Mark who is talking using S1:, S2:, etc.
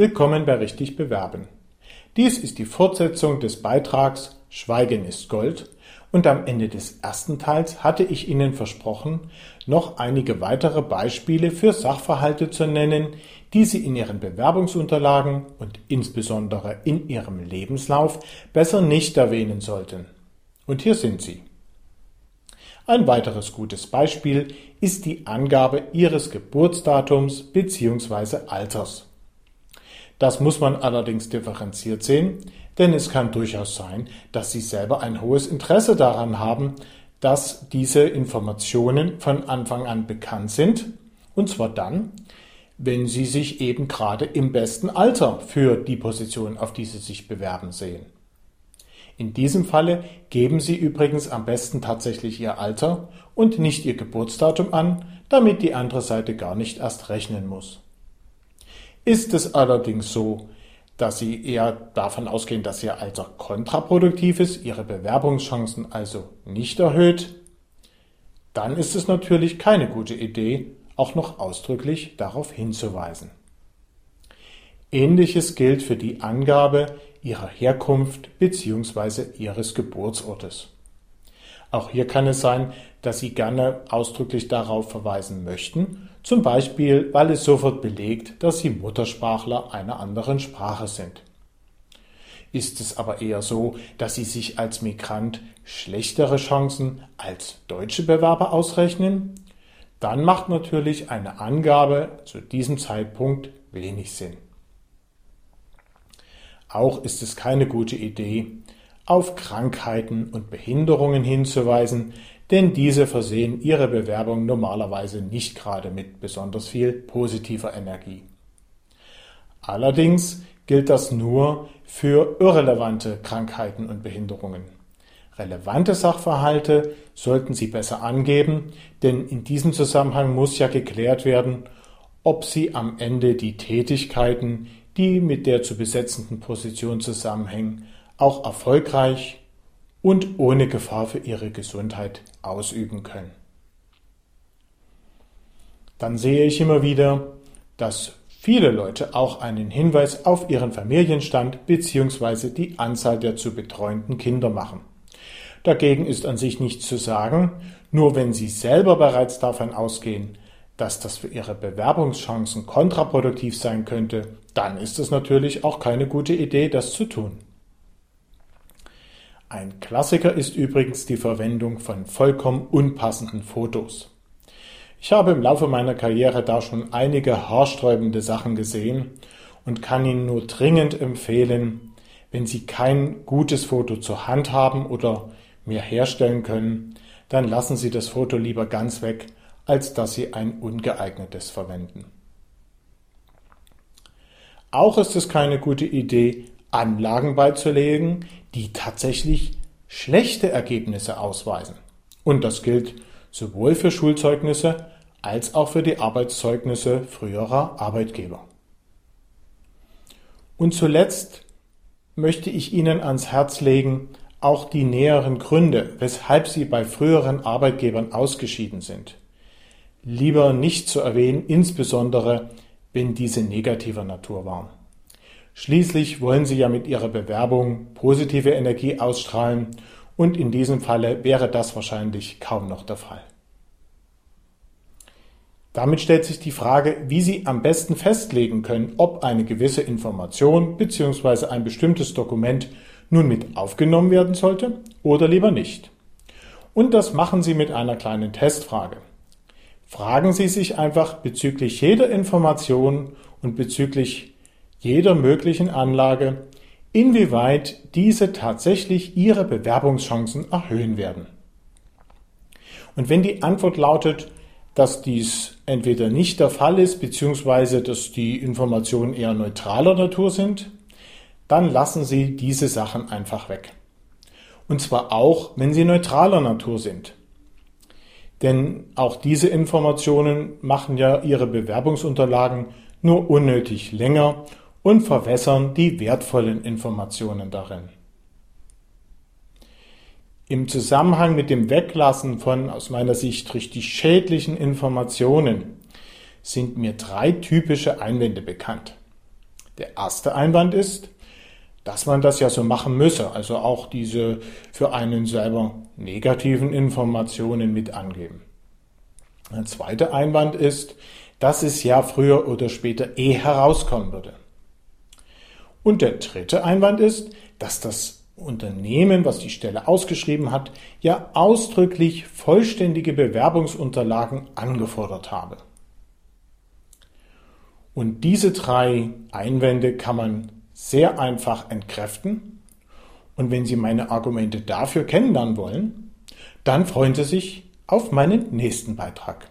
S1: Willkommen bei Richtig Bewerben. Dies ist die Fortsetzung des Beitrags Schweigen ist Gold und am Ende des ersten Teils hatte ich Ihnen versprochen, noch einige weitere Beispiele für Sachverhalte zu nennen, die Sie in Ihren Bewerbungsunterlagen und insbesondere in Ihrem Lebenslauf besser nicht erwähnen sollten. Und hier sind sie. Ein weiteres gutes Beispiel ist die Angabe Ihres Geburtsdatums bzw. Alters. Das muss man allerdings differenziert sehen, denn es kann durchaus sein, dass Sie selber ein hohes Interesse daran haben, dass diese Informationen von Anfang an bekannt sind, und zwar dann, wenn Sie sich eben gerade im besten Alter für die Position, auf die Sie sich bewerben, sehen. In diesem Falle geben Sie übrigens am besten tatsächlich Ihr Alter und nicht Ihr Geburtsdatum an, damit die andere Seite gar nicht erst rechnen muss. Ist es allerdings so, dass Sie eher davon ausgehen, dass Ihr Alter kontraproduktiv ist, Ihre Bewerbungschancen also nicht erhöht, dann ist es natürlich keine gute Idee, auch noch ausdrücklich darauf hinzuweisen. Ähnliches gilt für die Angabe Ihrer Herkunft bzw. Ihres Geburtsortes. Auch hier kann es sein, dass Sie gerne ausdrücklich darauf verweisen möchten, zum Beispiel weil es sofort belegt, dass Sie Muttersprachler einer anderen Sprache sind. Ist es aber eher so, dass Sie sich als Migrant schlechtere Chancen als deutsche Bewerber ausrechnen, dann macht natürlich eine Angabe zu diesem Zeitpunkt wenig Sinn. Auch ist es keine gute Idee, auf Krankheiten und Behinderungen hinzuweisen, denn diese versehen ihre Bewerbung normalerweise nicht gerade mit besonders viel positiver Energie. Allerdings gilt das nur für irrelevante Krankheiten und Behinderungen. Relevante Sachverhalte sollten Sie besser angeben, denn in diesem Zusammenhang muss ja geklärt werden, ob Sie am Ende die Tätigkeiten, die mit der zu besetzenden Position zusammenhängen, auch erfolgreich und ohne Gefahr für ihre Gesundheit ausüben können. Dann sehe ich immer wieder, dass viele Leute auch einen Hinweis auf ihren Familienstand bzw. die Anzahl der zu betreuenden Kinder machen. Dagegen ist an sich nichts zu sagen, nur wenn Sie selber bereits davon ausgehen, dass das für Ihre Bewerbungschancen kontraproduktiv sein könnte, dann ist es natürlich auch keine gute Idee, das zu tun. Ein Klassiker ist übrigens die Verwendung von vollkommen unpassenden Fotos. Ich habe im Laufe meiner Karriere da schon einige haarsträubende Sachen gesehen und kann Ihnen nur dringend empfehlen, wenn Sie kein gutes Foto zur Hand haben oder mir herstellen können, dann lassen Sie das Foto lieber ganz weg, als dass Sie ein ungeeignetes verwenden. Auch ist es keine gute Idee, Anlagen beizulegen, die tatsächlich schlechte Ergebnisse ausweisen. Und das gilt sowohl für Schulzeugnisse als auch für die Arbeitszeugnisse früherer Arbeitgeber. Und zuletzt möchte ich Ihnen ans Herz legen, auch die näheren Gründe, weshalb Sie bei früheren Arbeitgebern ausgeschieden sind, lieber nicht zu erwähnen, insbesondere wenn diese negativer Natur waren. Schließlich wollen Sie ja mit Ihrer Bewerbung positive Energie ausstrahlen und in diesem Falle wäre das wahrscheinlich kaum noch der Fall. Damit stellt sich die Frage, wie Sie am besten festlegen können, ob eine gewisse Information bzw. ein bestimmtes Dokument nun mit aufgenommen werden sollte oder lieber nicht. Und das machen Sie mit einer kleinen Testfrage. Fragen Sie sich einfach bezüglich jeder Information und bezüglich jeder möglichen Anlage, inwieweit diese tatsächlich Ihre Bewerbungschancen erhöhen werden. Und wenn die Antwort lautet, dass dies entweder nicht der Fall ist, beziehungsweise dass die Informationen eher neutraler Natur sind, dann lassen Sie diese Sachen einfach weg. Und zwar auch, wenn sie neutraler Natur sind. Denn auch diese Informationen machen ja Ihre Bewerbungsunterlagen nur unnötig länger und verwässern die wertvollen Informationen darin. Im Zusammenhang mit dem Weglassen von aus meiner Sicht richtig schädlichen Informationen sind mir drei typische Einwände bekannt. Der erste Einwand ist, dass man das ja so machen müsse, also auch diese für einen selber negativen Informationen mit angeben. Der zweite Einwand ist, dass es ja früher oder später eh herauskommen würde. Und der dritte Einwand ist, dass das Unternehmen, was die Stelle ausgeschrieben hat, ja ausdrücklich vollständige Bewerbungsunterlagen angefordert habe. Und diese drei Einwände kann man sehr einfach entkräften. Und wenn Sie meine Argumente dafür kennenlernen wollen, dann freuen Sie sich auf meinen nächsten Beitrag.